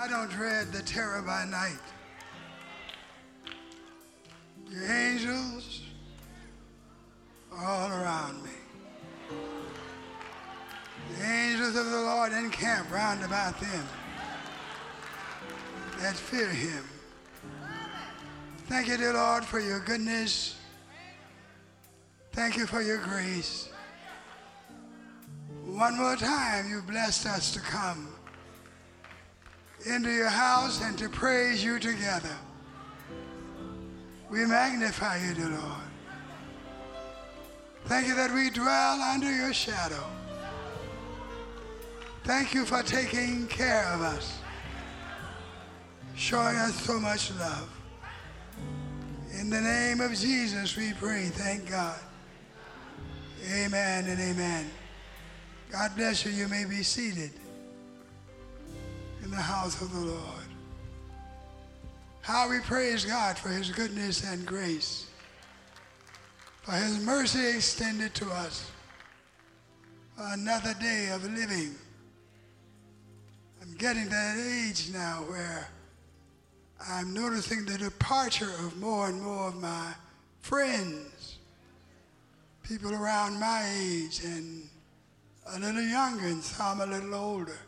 I don't dread the terror by night. Your angels are all around me. The angels of the Lord encamp round about them that fear him. Thank you, dear Lord, for your goodness. Thank you for your grace. One more time, you blessed us to come into your house and to praise you together. We magnify you, dear Lord. Thank you that we dwell under your shadow. Thank you for taking care of us, showing us so much love. In the name of Jesus, we pray. Thank God. Amen and amen. God bless you. You may be seated in the house of the Lord. How we praise God for his goodness and grace, for his mercy extended to us, another day of living. I'm getting to that age now where I'm noticing the departure of more and more of my friends, people around my age and a little younger and some a little older.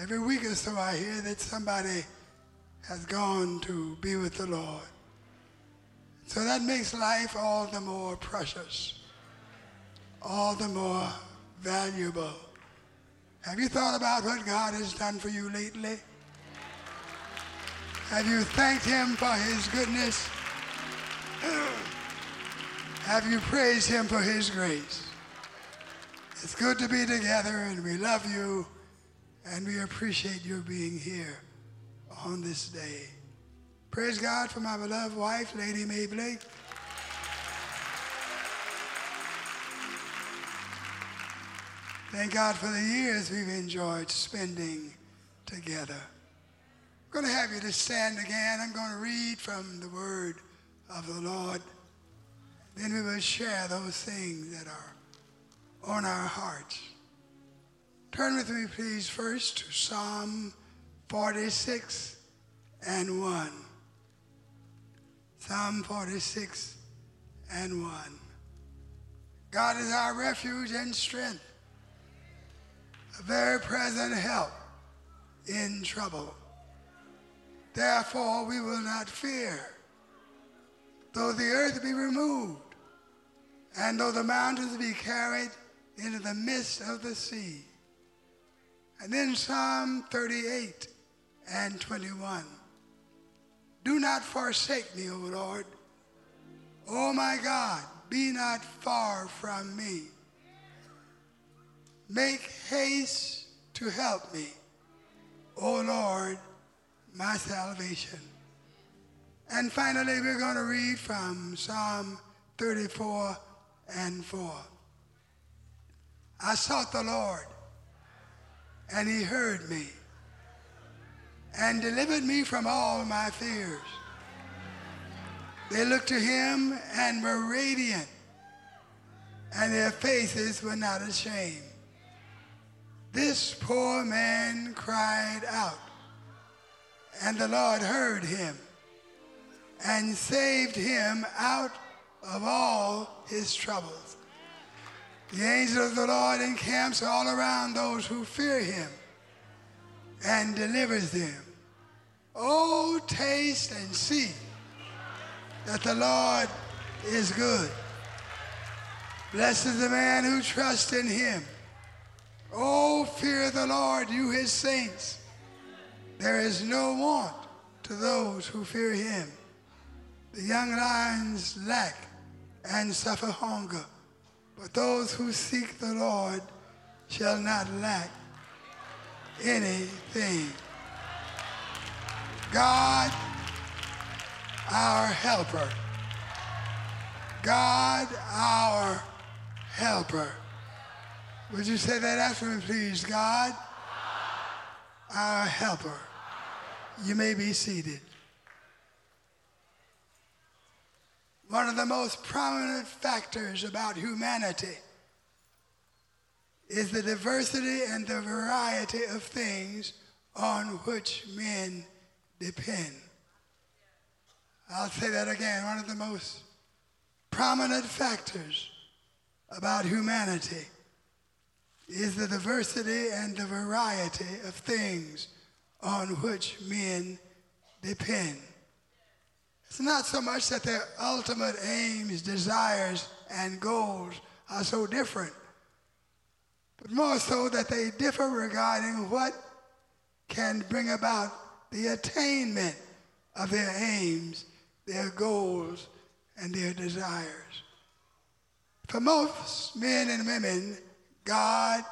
Every week or so I hear that somebody has gone to be with the Lord. So that makes life all the more precious, all the more valuable. Have you thought about what God has done for you lately? Have you thanked him for his goodness? Have you praised him for his grace? It's good to be together and we love you and we appreciate your being here on this day. Praise God for my beloved wife, Lady Mae Blake. Thank God for the years we've enjoyed spending together. I'm going to have you to stand again. I'm going to read from the word of the Lord. Then we will share those things that are on our hearts. Turn with me, please, first to Psalm 46 and 1. Psalm 46 and 1. God is our refuge and strength, a very present help in trouble. Therefore, we will not fear, though the earth be removed, and though the mountains be carried into the midst of the sea. And then Psalm 38 and 21. Do not forsake me, O Lord. O my God, be not far from me. Make haste to help me, O Lord, my salvation. And finally, we're going to read from Psalm 34 and 4. I sought the Lord, and he heard me and delivered me from all my fears. They looked to him and were radiant, and their faces were not ashamed. This poor man cried out, and the Lord heard him and saved him out of all his troubles. The angel of the Lord encamps all around those who fear him and delivers them. Oh, taste and see that the Lord is good. Blessed is the man who trusts in him. Oh, fear the Lord, you his saints. There is no want to those who fear him. The young lions lack and suffer hunger, but those who seek the Lord shall not lack anything. God, our helper. God, our helper. Would you say that after me, please? God, our helper. You may be seated. One of the most prominent factors about humanity is the diversity and the variety of things on which men depend. I'll say that again. One of the most prominent factors about humanity is the diversity and the variety of things on which men depend. It's not so much that their ultimate aims, desires, and goals are so different, but more so that they differ regarding what can bring about the attainment of their aims, their goals, and their desires. For most men and women, God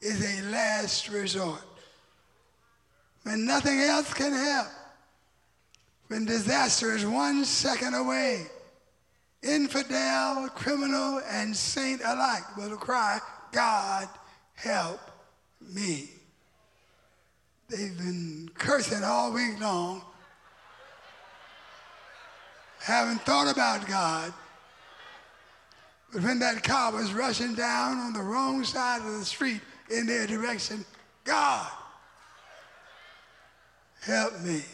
is a last resort. When nothing else can help, when disaster is one second away, infidel, criminal, and saint alike will cry, God, help me. They've been cursing all week long, haven't thought about God. But when that car was rushing down on the wrong side of the street in their direction, God, help me.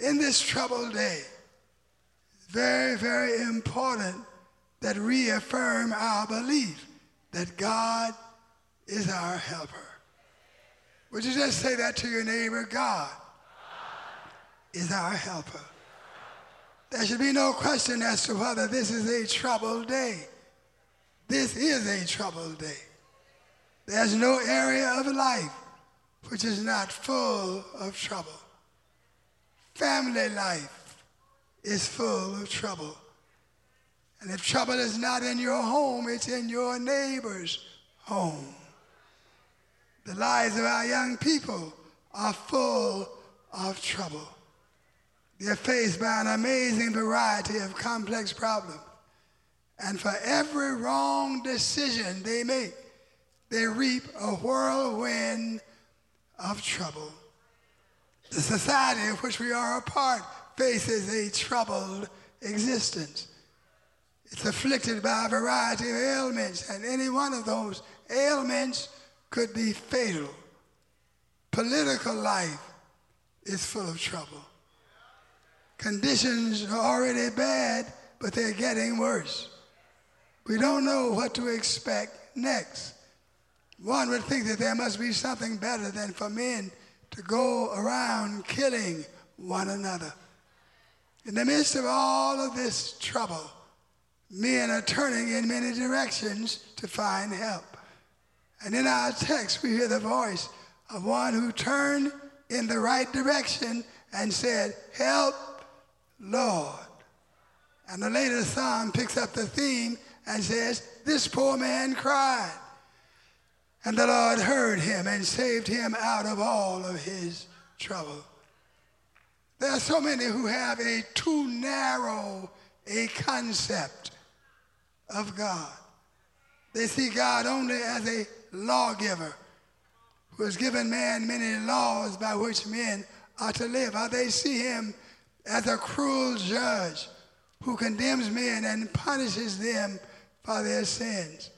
In this troubled day, very, very important that we affirm our belief that God is our helper. Would you just say that to your neighbor? God is our helper. There should be no question as to whether this is a troubled day. This is a troubled day. There's no area of life which is not full of trouble. Family life is full of trouble. And if trouble is not in your home, it's in your neighbor's home. The lives of our young people are full of trouble. They're faced by an amazing variety of complex problems. And for every wrong decision they make, they reap a whirlwind of trouble. The society of which we are a part faces a troubled existence. It's afflicted by a variety of ailments, and any one of those ailments could be fatal. Political life is full of trouble. Conditions are already bad, but they're getting worse. We don't know what to expect next. One would think that there must be something better than for men to go around killing one another. In the midst of all of this trouble, men are turning in many directions to find help. And in our text, we hear the voice of one who turned in the right direction and said, Help Lord. And the later psalm picks up the theme and says, This poor man cried. And the Lord heard him and saved him out of all of his trouble. There are so many who have a too narrow a concept of God. They see God only as a lawgiver who has given man many laws by which men are to live. Or they see him as a cruel judge who condemns men and punishes them for their sins.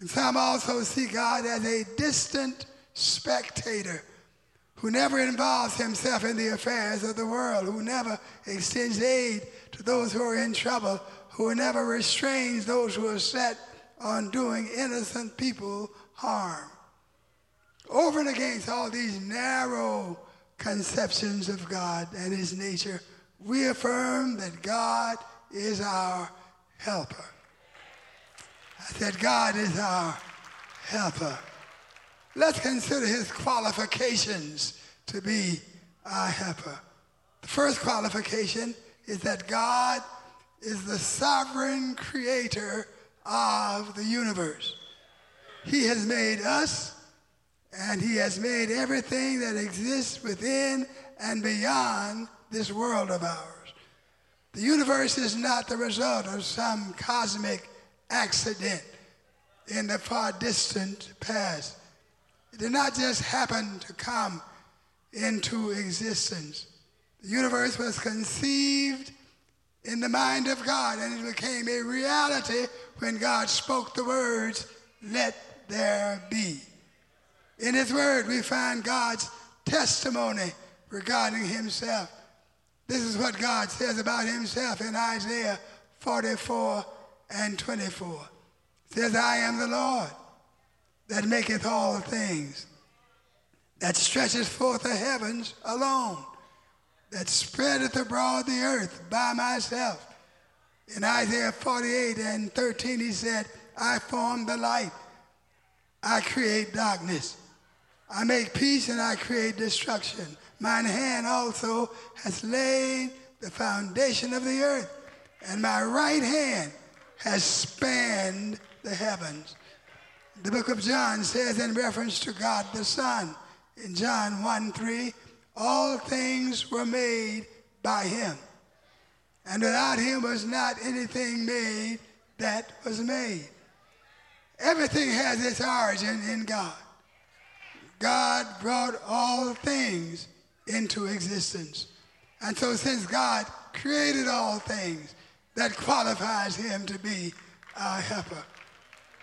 And some also see God as a distant spectator who never involves himself in the affairs of the world, who never extends aid to those who are in trouble, who never restrains those who are set on doing innocent people harm. Over and against all these narrow conceptions of God and his nature, we affirm that God is our helper. Said, God is our helper. Let's consider his qualifications to be our helper. The first qualification is that God is the sovereign creator of the universe. He has made us and he has made everything that exists within and beyond this world of ours. The universe is not the result of some cosmic accident in the far distant past. It did not just happen to come into existence. The universe was conceived in the mind of God and it became a reality when God spoke the words, let there be. In his word, we find God's testimony regarding himself. This is what God says about himself in Isaiah 44 and 24. Says, I am the Lord that maketh all things, that stretcheth forth the heavens alone, that spreadeth abroad the earth by myself. In Isaiah 48 and 13, he said, I form the light, I create darkness. I make peace and I create destruction. Mine hand also has laid the foundation of the earth, and my right hand has spanned the heavens. The book of John says, in reference to God the Son, in John 1 3, all things were made by him. And without him was not anything made that was made. Everything has its origin in God. God brought all things into existence. And so, since God created all things, that qualifies him to be our helper.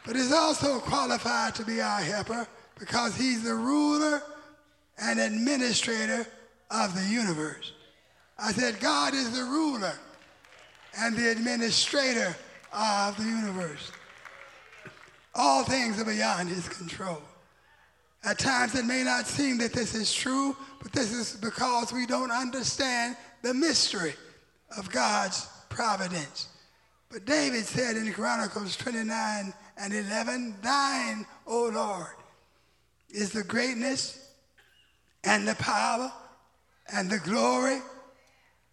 But he's also qualified to be our helper because he's the ruler and administrator of the universe. I said, God is the ruler and the administrator of the universe. All things are beyond his control. At times it may not seem that this is true, but this is because we don't understand the mystery of God's providence. But David said in Chronicles 29 and 11, Thine, O Lord, is the greatness and the power and the glory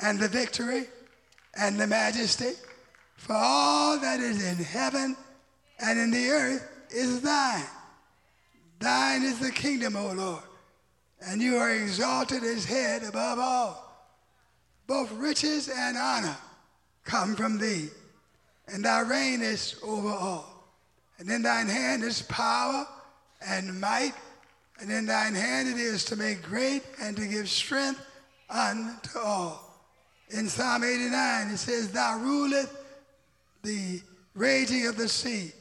and the victory and the majesty. For all that is in heaven and in the earth is thine. Thine is the kingdom, O Lord, and you are exalted as head above all. Both riches and honor come from thee, and thou reignest over all. And in thine hand is power and might, and in thine hand it is to make great and to give strength unto all. In Psalm 89, it says, Thou rulest the raging of the sea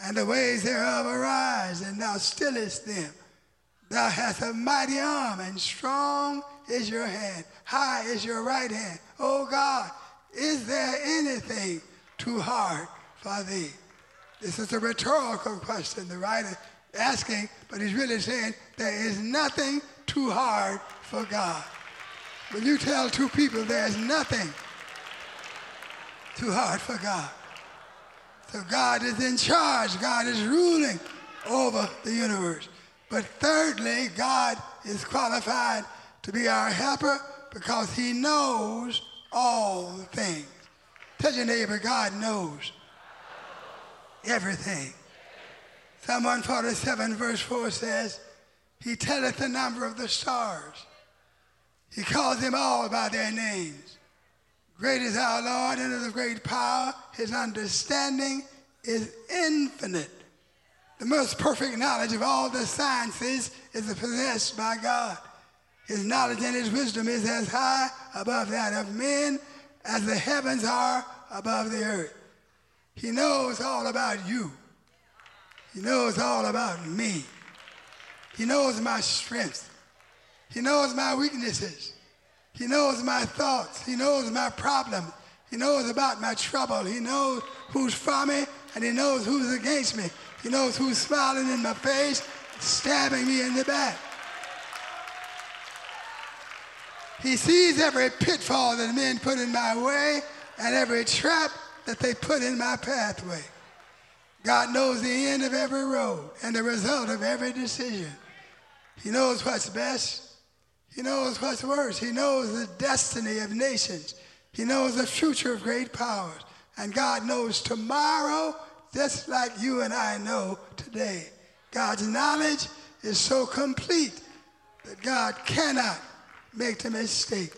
and the waves thereof arise, and thou stillest them. Thou hast a mighty arm, and strong is your hand. High is your right hand. O God, is there anything too hard for thee? This is a rhetorical question the writer asking, but he's really saying there is nothing too hard for God. When you tell two people there's nothing too hard for God, so God is in charge. God is ruling over the universe. But thirdly, God is qualified to be our helper because he knows all things. Tell your neighbor, God knows everything. Psalm 147 verse 4 says, He telleth the number of the stars. He calls them all by their names. Great is our Lord and of great power. His understanding is infinite. The most perfect knowledge of all the sciences is possessed by God. His knowledge and his wisdom is as high above that of men as the heavens are above the earth. He knows all about you. He knows all about me. He knows my strengths. He knows my weaknesses. He knows my thoughts. He knows my problems. He knows about my trouble. He knows who's for me and he knows who's against me. He knows who's smiling in my face, stabbing me in the back. He sees every pitfall that men put in my way and every trap that they put in my pathway. God knows the end of every road and the result of every decision. He knows what's best he knows what's worse. He knows the destiny of nations. He knows the future of great powers. And God knows tomorrow just like you and I know today. God's knowledge is so complete that God cannot make the mistake.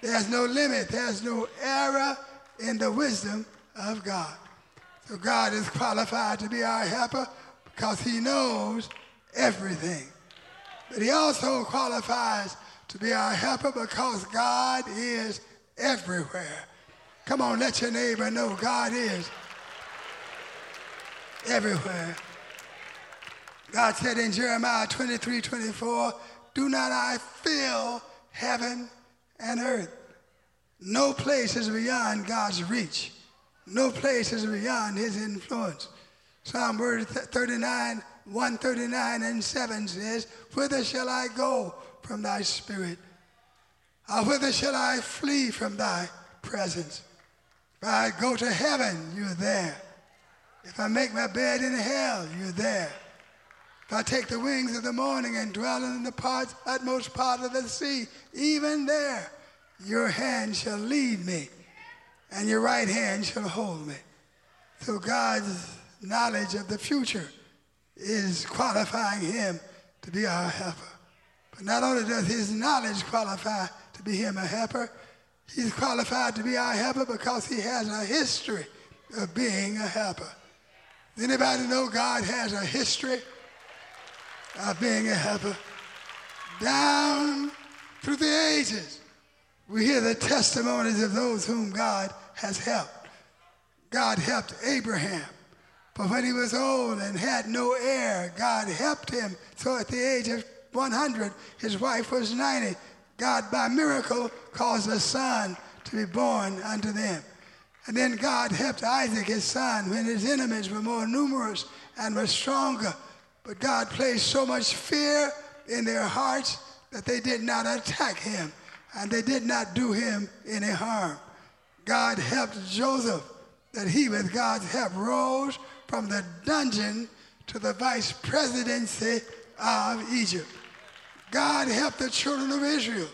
There's no limit, there's no error in the wisdom of God. So God is qualified to be our helper because he knows everything. But he also qualifies to be our helper because God is everywhere. Come on, let your neighbor know God is everywhere. God said in Jeremiah 23 24, do not I fill heaven and earth? No place is beyond God's reach. No place is beyond his influence. Psalm 39, 139 and 7 says, Whither shall I go from thy spirit? Or whither shall I flee from thy presence? If I go to heaven, you're there. If I make my bed in hell, you're there. If I take the wings of the morning and dwell in the parts, utmost part of the sea, even there, your hand shall lead me, and your right hand shall hold me. So God's knowledge of the future is qualifying him to be our helper. But not only does his knowledge qualify to be him a helper, he's qualified to be our helper because he has a history of being a helper. Anybody know God has a history of being a helper? Down through the ages, we hear the testimonies of those whom God has helped. God helped Abraham. But when he was old and had no heir, God helped him. So at the age of 100, his wife was 90. God, by miracle, caused a son to be born unto them. And then God helped Isaac, his son, when his enemies were more numerous and were stronger. But God placed so much fear in their hearts that they did not attack him and they did not do him any harm. God helped Joseph that he, with God's help, rose from the dungeon to the vice presidency of Egypt. God helped the children of Israel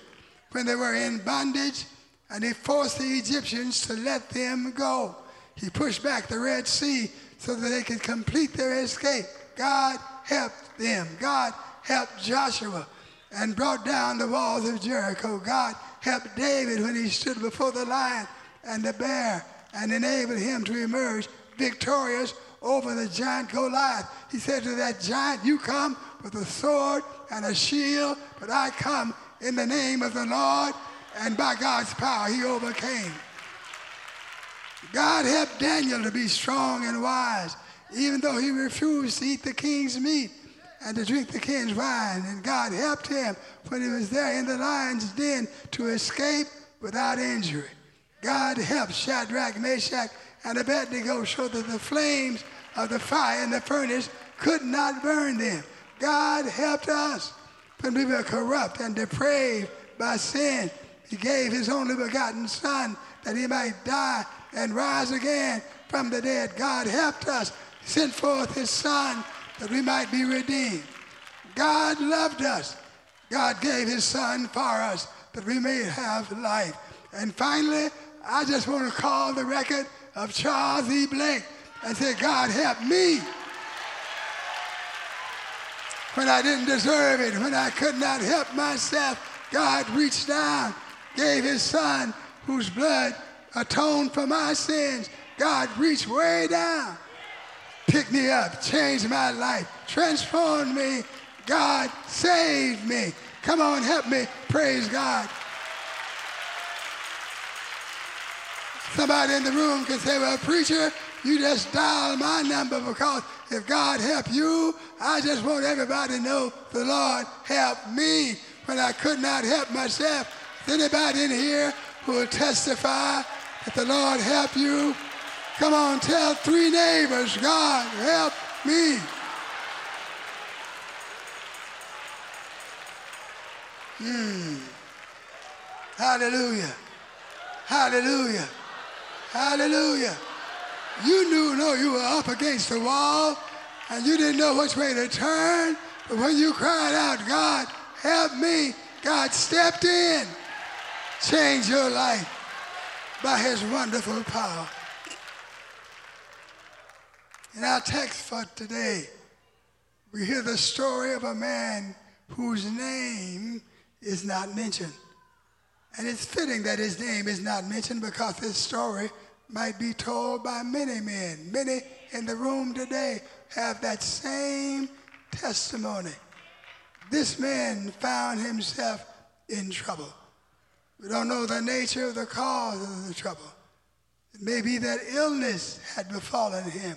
when they were in bondage and he forced the Egyptians to let them go. He pushed back the Red Sea so that they could complete their escape. God helped them. God helped Joshua and brought down the walls of Jericho. God helped David when he stood before the lion and the bear and enabled him to emerge victorious over the giant Goliath. He said to that giant, You come with a sword and a shield, but I come in the name of the Lord, and by God's power he overcame. God helped Daniel to be strong and wise, even though he refused to eat the king's meat and to drink the king's wine. And God helped him when he was there in the lion's den to escape without injury. God helped Shadrach, Meshach, and Abednego so that the flames of the fire in the furnace could not burn them. God helped us when we were corrupt and depraved by sin. He gave his only begotten Son that he might die and rise again from the dead. God helped us, sent forth his Son that we might be redeemed. God loved us. God gave his son for us that we may have life. And finally, I just want to call the record of Charles E. Blake and say, God help me. When I didn't deserve it, when I could not help myself, God reached down, gave his son whose blood atoned for my sins. God reached way down picked me up, change my life, transform me. God save me. Come on, help me. Praise God. Somebody in the room can say, Well, preacher, you just dial my number because if God help you, I just want everybody to know the Lord helped me when I could not help myself. Is anybody in here who will testify that the Lord helped you? Come on, tell three neighbors, God, help me. Hmm. Hallelujah. Hallelujah. Hallelujah. You knew, no, you were up against the wall and you didn't know which way to turn. But when you cried out, God, help me, God stepped in, changed your life by his wonderful power. In our text for today, we hear the story of a man whose name is not mentioned. And it's fitting that his name is not mentioned because this story might be told by many men. Many in the room today have that same testimony. This man found himself in trouble. We don't know the nature of the cause of the trouble. It may be that illness had befallen him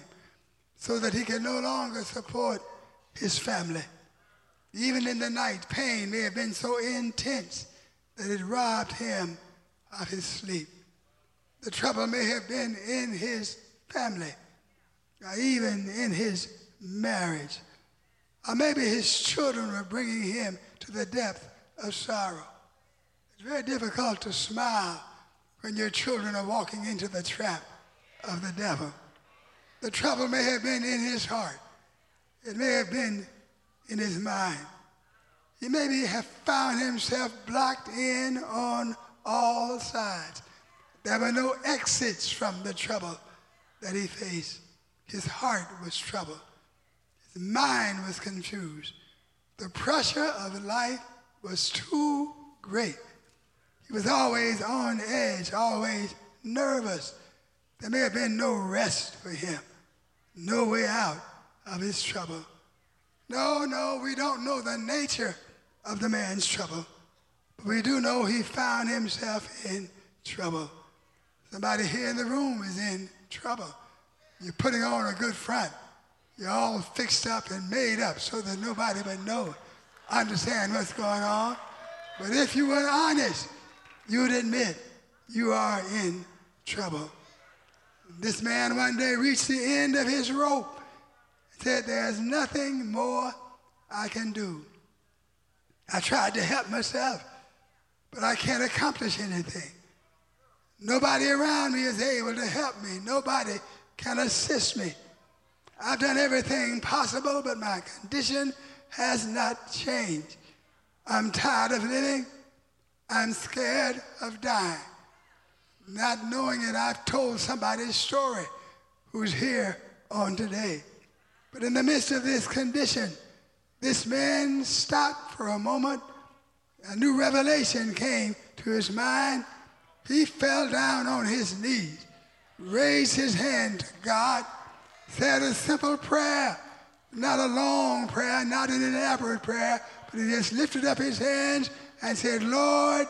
so that he can no longer support his family. Even in the night, pain may have been so intense that it robbed him of his sleep. The trouble may have been in his family, or even in his marriage. Or maybe his children were bringing him to the depth of sorrow. It's very difficult to smile when your children are walking into the trap of the devil. The trouble may have been in his heart. It may have been in his mind. He maybe have found himself blocked in on all sides. There were no exits from the trouble that he faced. His heart was troubled. His mind was confused. The pressure of life was too great. He was always on edge, always nervous. There may have been no rest for him, no way out of his trouble. No, no, we don't know the nature of the man's trouble, but we do know he found himself in trouble. Somebody here in the room is in trouble. You're putting on a good front. You're all fixed up and made up so that nobody but know, understand what's going on. But if you were honest, you would admit you are in trouble. This man one day reached the end of his rope and said, There's nothing more I can do. I tried to help myself, but I can't accomplish anything. Nobody around me is able to help me. Nobody can assist me. I've done everything possible, but my condition has not changed. I'm tired of living. I'm scared of dying. Not knowing it, I've told somebody's story who's here on today. But in the midst of this condition, this man stopped for a moment. A new revelation came to his mind. He fell down on his knees, raised his hand to God, said a simple prayer, not a long prayer, not an elaborate prayer, but he just lifted up his hands and said, Lord,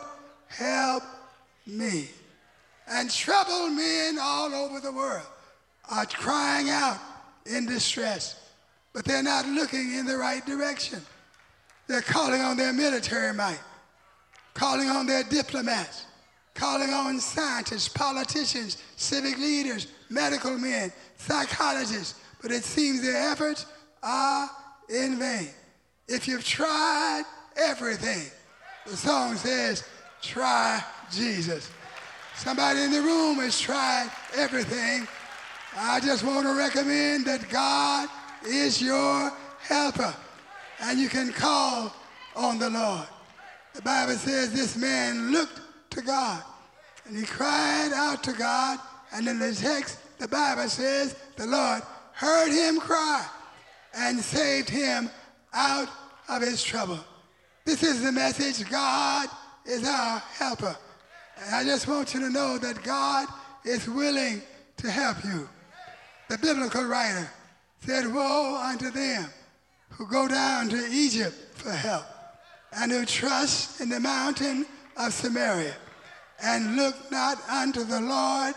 help me. And troubled men all over the world are crying out in distress, but they're not looking in the right direction. They're calling on their military might, calling on their diplomats, calling on scientists, politicians, civic leaders, medical men, psychologists, but it seems their efforts are in vain. If you've tried everything, the song says, try Jesus. Somebody in the room has tried everything. I just want to recommend that God is your helper and you can call on the Lord. The Bible says this man looked to God and he cried out to God. And in the text, the Bible says the Lord heard him cry and saved him out of his trouble. This is the message God is our helper. And I just want you to know that God is willing to help you. The biblical writer said, Woe unto them who go down to Egypt for help and who trust in the mountain of Samaria and look not unto the Lord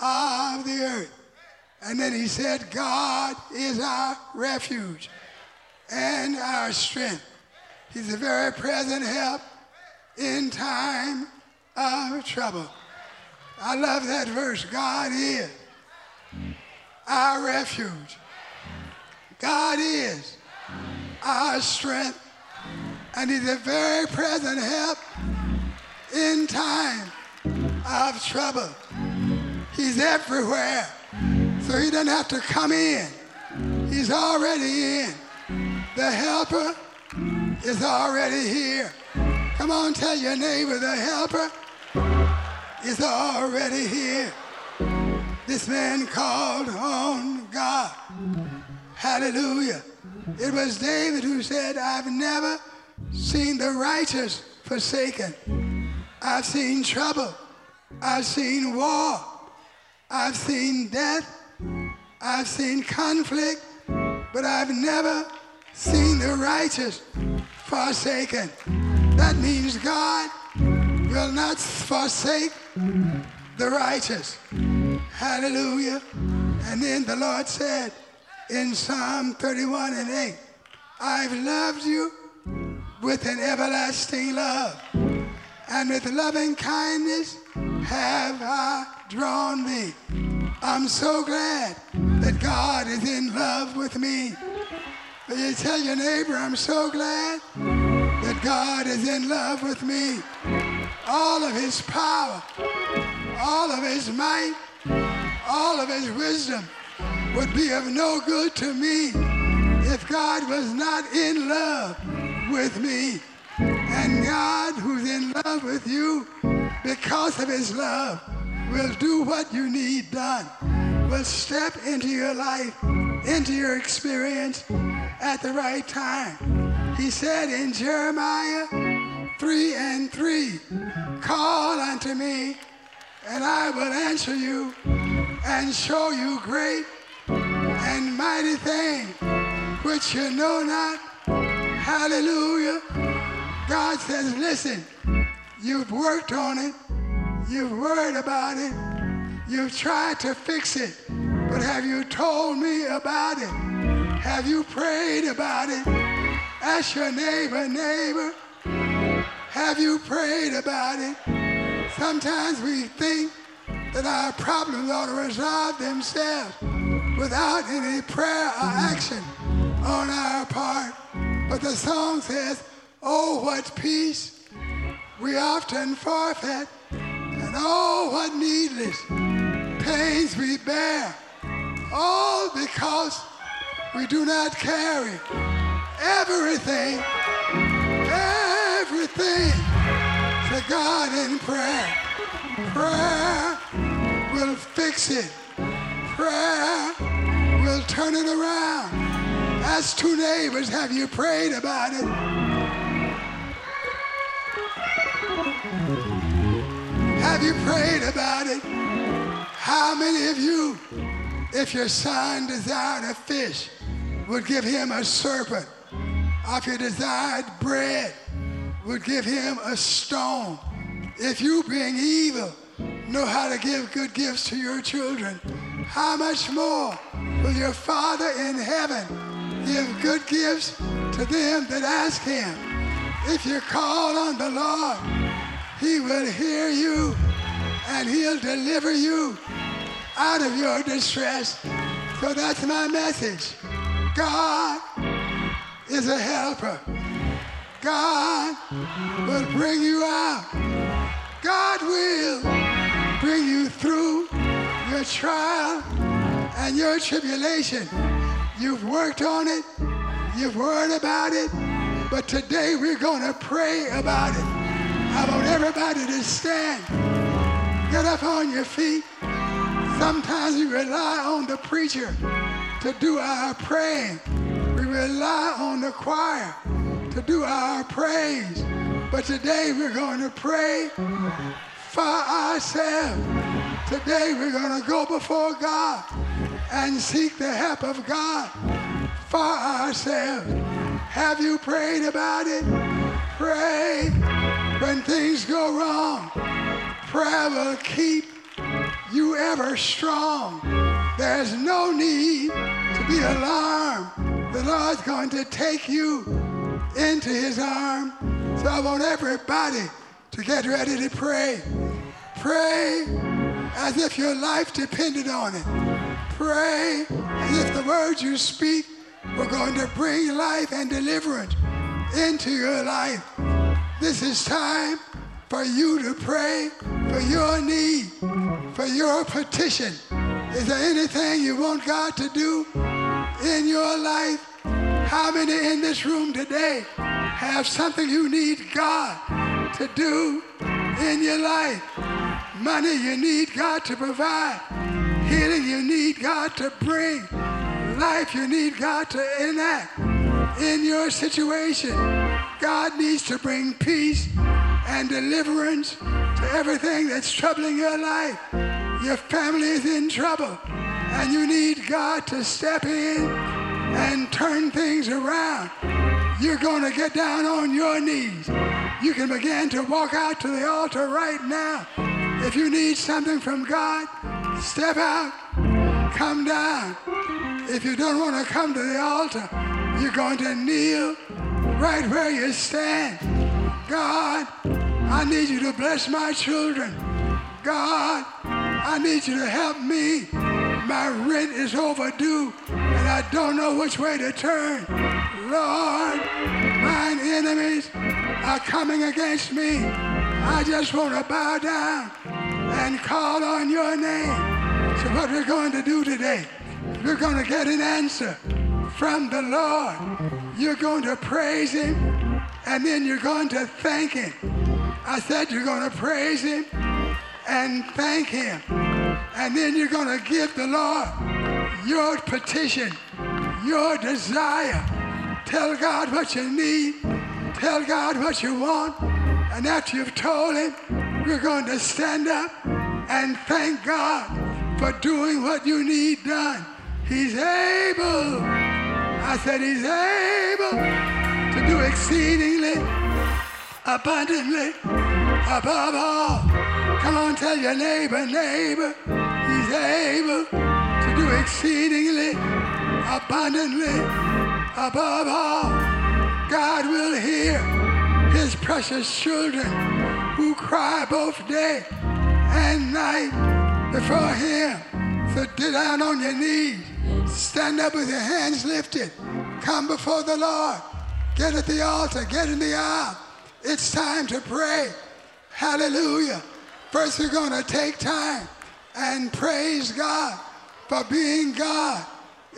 of the earth. And then he said, God is our refuge and our strength He's a very present help in time Oh, of trouble. I love that verse. God is our refuge. God is our strength. And he's a very present help in time of trouble. He's everywhere. So he doesn't have to come in. He's already in. The helper is already here. Come on, tell your neighbor the helper is already here. This man called on God. Hallelujah. It was David who said, I've never seen the righteous forsaken. I've seen trouble. I've seen war. I've seen death. I've seen conflict. But I've never seen the righteous forsaken. That means God will not forsake the righteous. Hallelujah. And then the Lord said in Psalm 31 and 8, I've loved you with an everlasting love. And with loving kindness have I drawn thee. I'm so glad that God is in love with me. Will you tell your neighbor, I'm so glad that God is in love with me. All of his power, all of his might, all of his wisdom would be of no good to me if God was not in love with me. And God, who's in love with you because of his love, will do what you need done, will step into your life, into your experience at the right time. He said in Jeremiah 3 and 3, Call unto me, and I will answer you and show you great and mighty things which you know not. Hallelujah. God says, listen, you've worked on it, you've worried about it, you've tried to fix it, but have you told me about it? Have you prayed about it? Ask your neighbor, neighbor, have you prayed about it? Sometimes we think that our problems ought to resolve themselves without any prayer or action on our part. But the song says, Oh, what peace we often forfeit, and oh, what needless pains we bear, all because we do not carry everything, everything to God in prayer. Prayer will fix it. Prayer will turn it around. Ask two neighbors, have you prayed about it? Have you prayed about it? How many of you, if your son desired a fish, would give him a serpent? If you desired bread, would give him a stone? If you, being evil, know how to give good gifts to your children, how much more will your Father in heaven give good gifts to them that ask him? If you call on the Lord, he will hear you and he'll deliver you out of your distress. So that's my message. God is a helper. God will bring you out. God will bring you through your trial and your tribulation. You've worked on it, you've worried about it, but today we're going to pray about it. I want everybody to stand. Get up on your feet. Sometimes we rely on the preacher to do our praying. We rely on the choir to do our praise. But today we're going to pray for ourselves. Today we're going to go before God and seek the help of God for ourselves. Have you prayed about it? Pray when things go wrong. Prayer will keep you ever strong. There's no need to be alarmed. The Lord's going to take you into his arm. So I want everybody to get ready to pray. Pray as if your life depended on it. Pray as if the words you speak were going to bring life and deliverance into your life. This is time for you to pray for your need, for your petition. Is there anything you want God to do in your life? How many in this room today have something you need God to do in your life? Money you need God to provide. Healing you need God to bring. Life you need God to enact in your situation. God needs to bring peace and deliverance to everything that's troubling your life. Your family is in trouble, and you need God to step in and turn things around. You're going to get down on your knees. You can begin to walk out to the altar right now. If you need something from God, step out, come down. If you don't want to come to the altar, you're going to kneel right where you stand. God, I need you to bless my children. God, I need you to help me. My rent is overdue I don't know which way to turn. Lord, mine enemies are coming against me. I just want to bow down and call on your name. So what we're going to do today, we're going to get an answer from the Lord. You're going to praise him and then you're going to thank him. I said you're going to praise him and thank him. And then you're going to give the Lord your petition, your desire. Tell God what you need. Tell God what you want. And after you've told him, you're going to stand up and thank God for doing what you need done. He's able. I said he's able to do exceedingly, abundantly, above all. Come on, tell your neighbor, neighbor, he's able do exceedingly, abundantly, above all. God will hear his precious children who cry both day and night before him. So get down on your knees. Stand up with your hands lifted. Come before the Lord. Get at the altar. Get in the aisle. It's time to pray. Hallelujah. First, we're going to take time and praise God for being God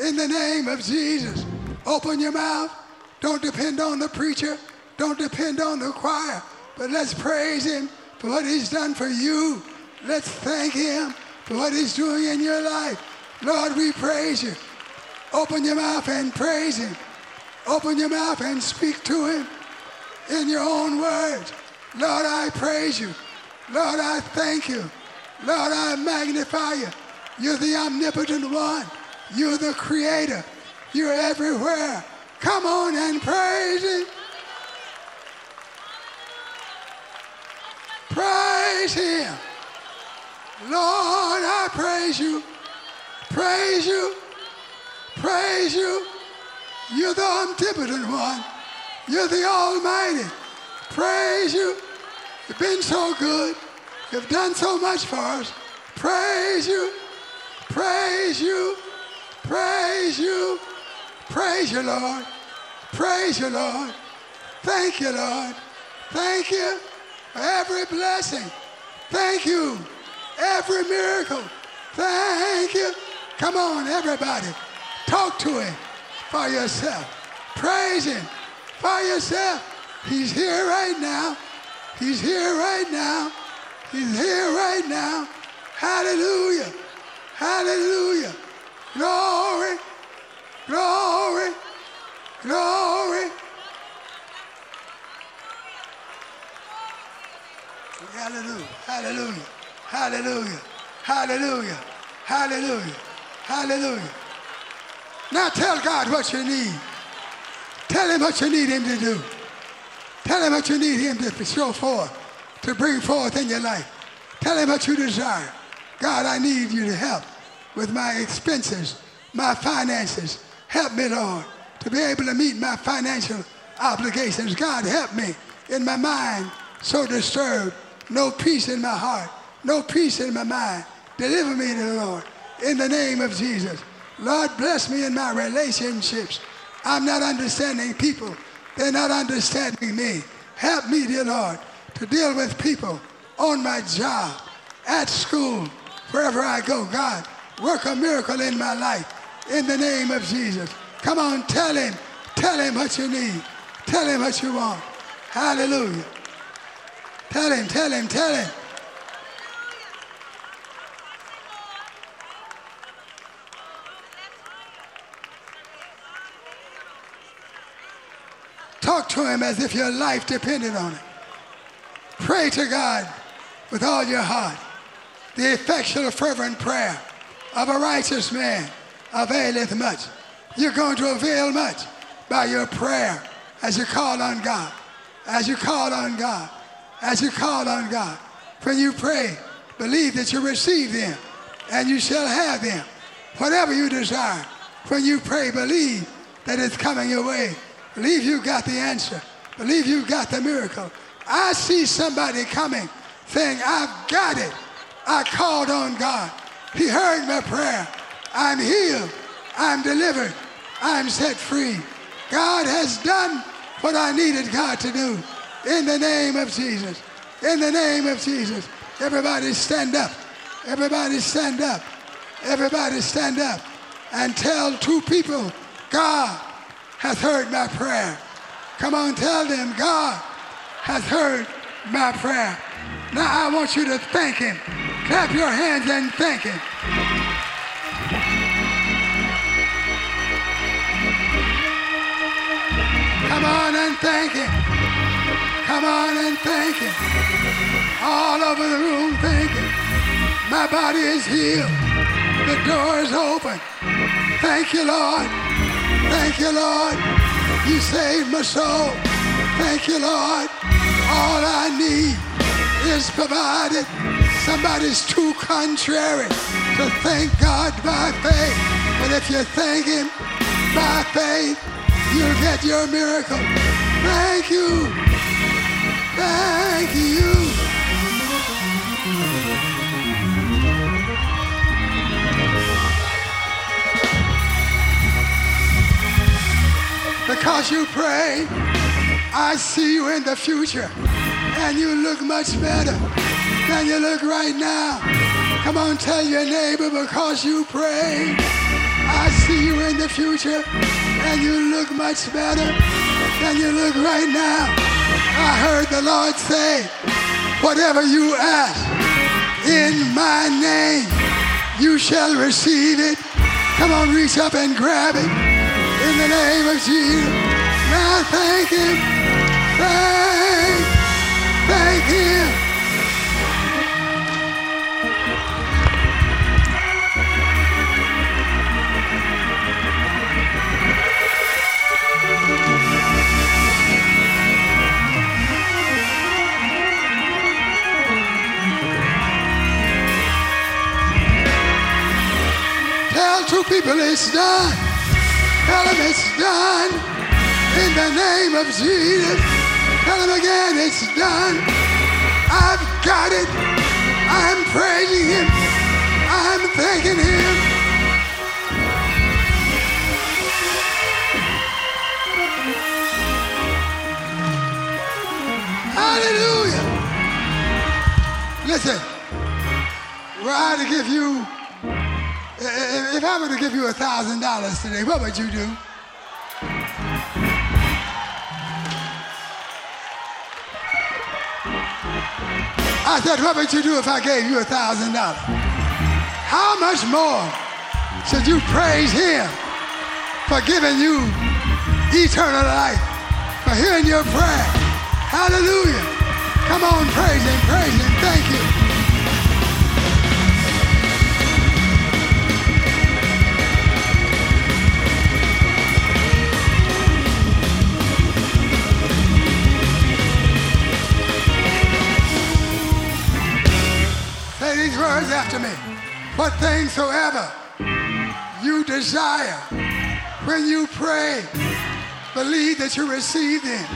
in the name of Jesus. Open your mouth. Don't depend on the preacher. Don't depend on the choir. But let's praise him for what he's done for you. Let's thank him for what he's doing in your life. Lord, we praise you. Open your mouth and praise him. Open your mouth and speak to him in your own words. Lord, I praise you. Lord, I thank you. Lord, I magnify you. You're the omnipotent one. You're the creator. You're everywhere. Come on and praise him. Praise him. Lord, I praise you. Praise you. Praise you. You're the omnipotent one. You're the Almighty. Praise you. You've been so good. You've done so much for us. Praise you. Praise you. Praise you. Praise you, Lord. Praise you, Lord. Thank you, Lord. Thank you for every blessing. Thank you. Every miracle. Thank you. Come on, everybody. Talk to him for yourself. Praise him for yourself. He's here right now. He's here right now. He's here right now. Hallelujah. Hallelujah. Glory. Glory. Glory. Hallelujah. Hallelujah. Hallelujah. Hallelujah. Hallelujah. Hallelujah. Now tell God what you need. Tell him what you need him to do. Tell him what you need him to show forth, to bring forth in your life. Tell him what you desire. God, I need you to help with my expenses, my finances. Help me, Lord, to be able to meet my financial obligations. God, help me in my mind so disturbed. No peace in my heart. No peace in my mind. Deliver me, to the Lord, in the name of Jesus. Lord, bless me in my relationships. I'm not understanding people. They're not understanding me. Help me, dear Lord, to deal with people on my job, at school, wherever I go. God, work a miracle in my life in the name of Jesus. Come on, tell him. Tell him what you need. Tell him what you want. Hallelujah. Tell him, tell him, tell him. Talk to him as if your life depended on it. Pray to God with all your heart. The effectual, fervent prayer of a righteous man availeth much. You're going to avail much by your prayer as you call on God. As you call on God. As you call on God. When you pray, believe that you receive them and you shall have them. Whatever you desire, when you pray, believe that it's coming your way Believe you got the answer. Believe you got the miracle. I see somebody coming saying, I've got it. I called on God. He heard my prayer. I'm healed. I'm delivered. I'm set free. God has done what I needed God to do. In the name of Jesus. In the name of Jesus. Everybody stand up. Everybody stand up. Everybody stand up and tell two people, God hath heard my prayer. Come on, tell them, God hath heard my prayer. Now I want you to thank him. Clap your hands and thank him. Come on and thank him. Come on and thank him. All over the room, thank him. My body is healed. The door is open. Thank you, Lord. Thank you, Lord. You saved my soul. Thank you, Lord. All I need is provided. Somebody's too contrary to thank God by faith. But if you thank Him by faith, you'll get your miracle. Thank you. Thank you. Because you pray, I see you in the future and you look much better than you look right now. Come on, tell your neighbor because you pray. I see you in the future and you look much better than you look right now. I heard the Lord say, whatever you ask in my name, you shall receive it. Come on, reach up and grab it in the name of Jesus. Now thank him. Thank, thank him. Two people it's done. Tell them it's done. In the name of Jesus. Tell them again it's done. I've got it. I'm praising him. I'm thanking him. Hallelujah. Listen, we're out to give you if I were to give you a thousand dollars today, what would you do? I said, what would you do if I gave you a thousand dollars? How much more should you praise him for giving you eternal life, for hearing your prayer? Hallelujah. Come on, praise him, praise him. Thank you. Desire when you pray, believe that you receive them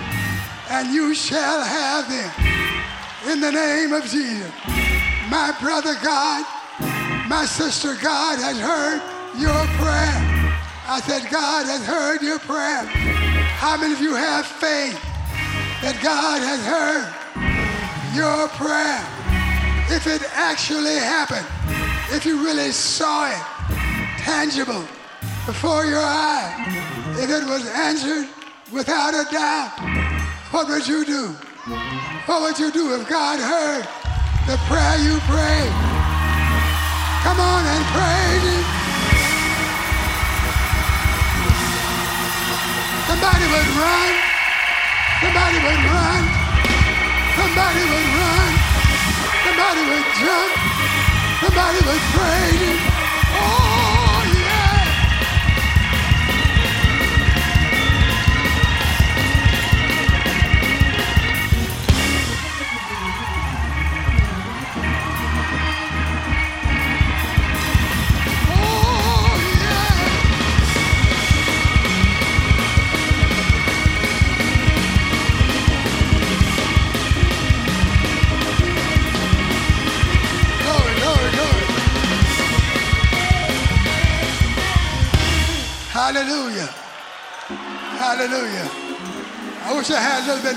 and you shall have them in the name of Jesus. My brother God, my sister God has heard your prayer. I said, God has heard your prayer. How many of you have faith that God has heard your prayer? If it actually happened, if you really saw it tangible before your eyes, if it was answered without a doubt, what would you do? What would you do if God heard the prayer you prayed? Come on and praise Him. Somebody would run. Somebody would run. Somebody would run. Somebody would jump. Somebody would praise Him. Oh,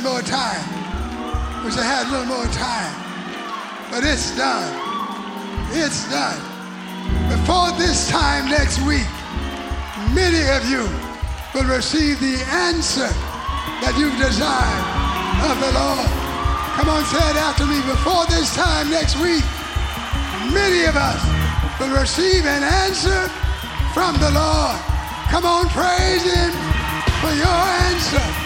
little more time. Wish I had a little more time. But it's done. It's done. Before this time next week, many of you will receive the answer that you've desired of the Lord. Come on, say it after me. Before this time next week, many of us will receive an answer from the Lord. Come on, praise Him for your answer.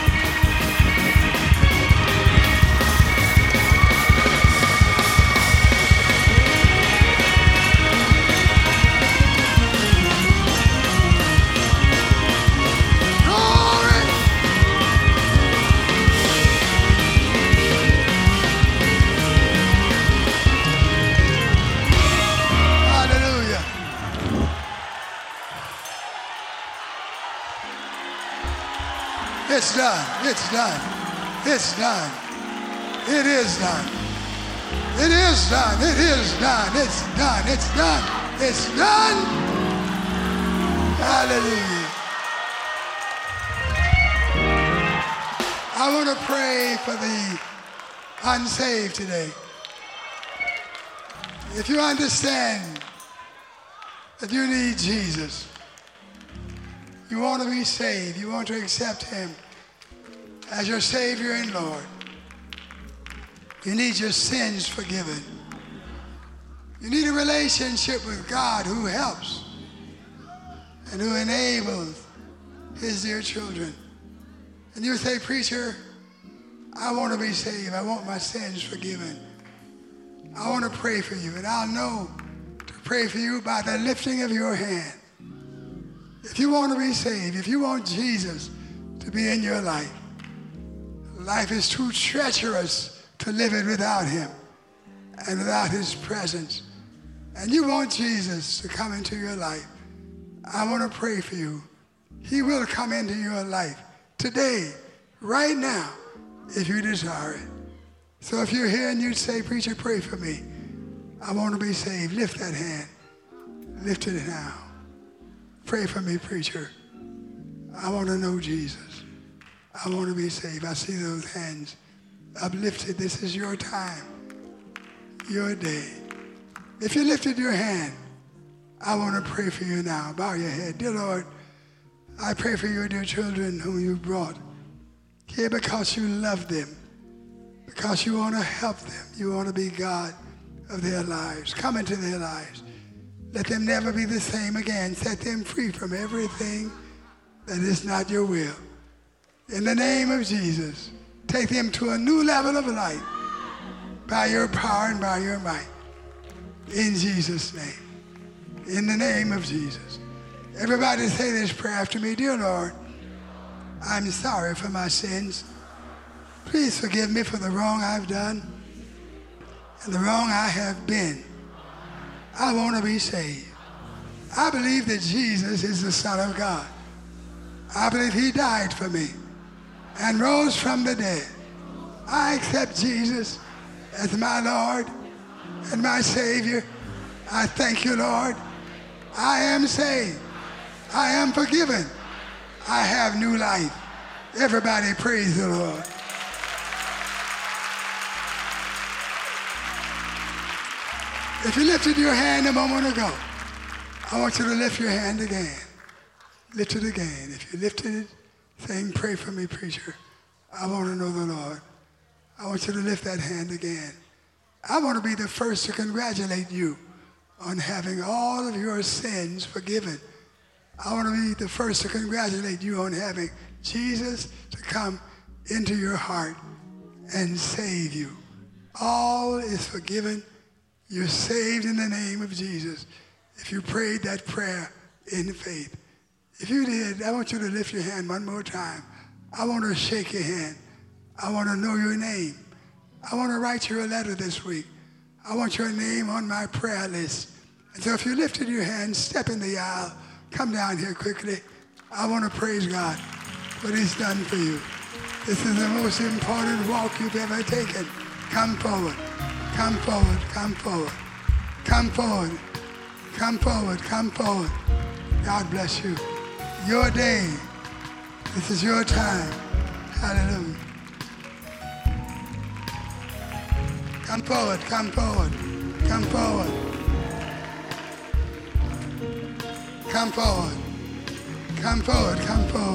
It's done. It's done. It's done. It is done. It is done. It is done. It's done. It's done. It's done. Hallelujah. I want to pray for the unsaved today. If you understand that you need Jesus, you want to be saved, you want to accept Him as your Savior and Lord. You need your sins forgiven. You need a relationship with God who helps and who enables his dear children. And you say, Preacher, I want to be saved. I want my sins forgiven. I want to pray for you. And I'll know to pray for you by the lifting of your hand. If you want to be saved, if you want Jesus to be in your life, Life is too treacherous to live it without Him and without His presence. And you want Jesus to come into your life. I want to pray for you. He will come into your life today, right now, if you desire it. So if you're here and you say, Preacher, pray for me. I want to be saved. Lift that hand. Lift it now. Pray for me, preacher. I want to know Jesus. I want to be saved. I see those hands uplifted. This is your time, your day. If you lifted your hand, I want to pray for you now. Bow your head. Dear Lord, I pray for your dear children whom you brought here because you love them, because you want to help them. You want to be God of their lives. Come into their lives. Let them never be the same again. Set them free from everything that is not your will. In the name of Jesus, take them to a new level of life by your power and by your might. In Jesus' name. In the name of Jesus. Everybody say this prayer after me. Dear Lord, I'm sorry for my sins. Please forgive me for the wrong I've done and the wrong I have been. I want to be saved. I believe that Jesus is the Son of God. I believe he died for me and rose from the dead. I accept Jesus as my Lord and my Savior. I thank you, Lord. I am saved. I am forgiven. I have new life. Everybody praise the Lord. If you lifted your hand a moment ago, I want you to lift your hand again. Lift it again. If you lifted it, saying, Pray for me, preacher. I want to know the Lord. I want you to lift that hand again. I want to be the first to congratulate you on having all of your sins forgiven. I want to be the first to congratulate you on having Jesus to come into your heart and save you. All is forgiven. You're saved in the name of Jesus if you prayed that prayer in faith. If you did, I want you to lift your hand one more time. I want to shake your hand. I want to know your name. I want to write you a letter this week. I want your name on my prayer list. And so if you lifted your hand, step in the aisle. Come down here quickly. I want to praise God what he's done for you. This is the most important walk you've ever taken. Come forward. Come forward. Come forward. Come forward. Come forward. Come forward. God bless you. your day. This is your time. Hallelujah. Come forward, come forward, come forward. Come forward, come forward, come forward.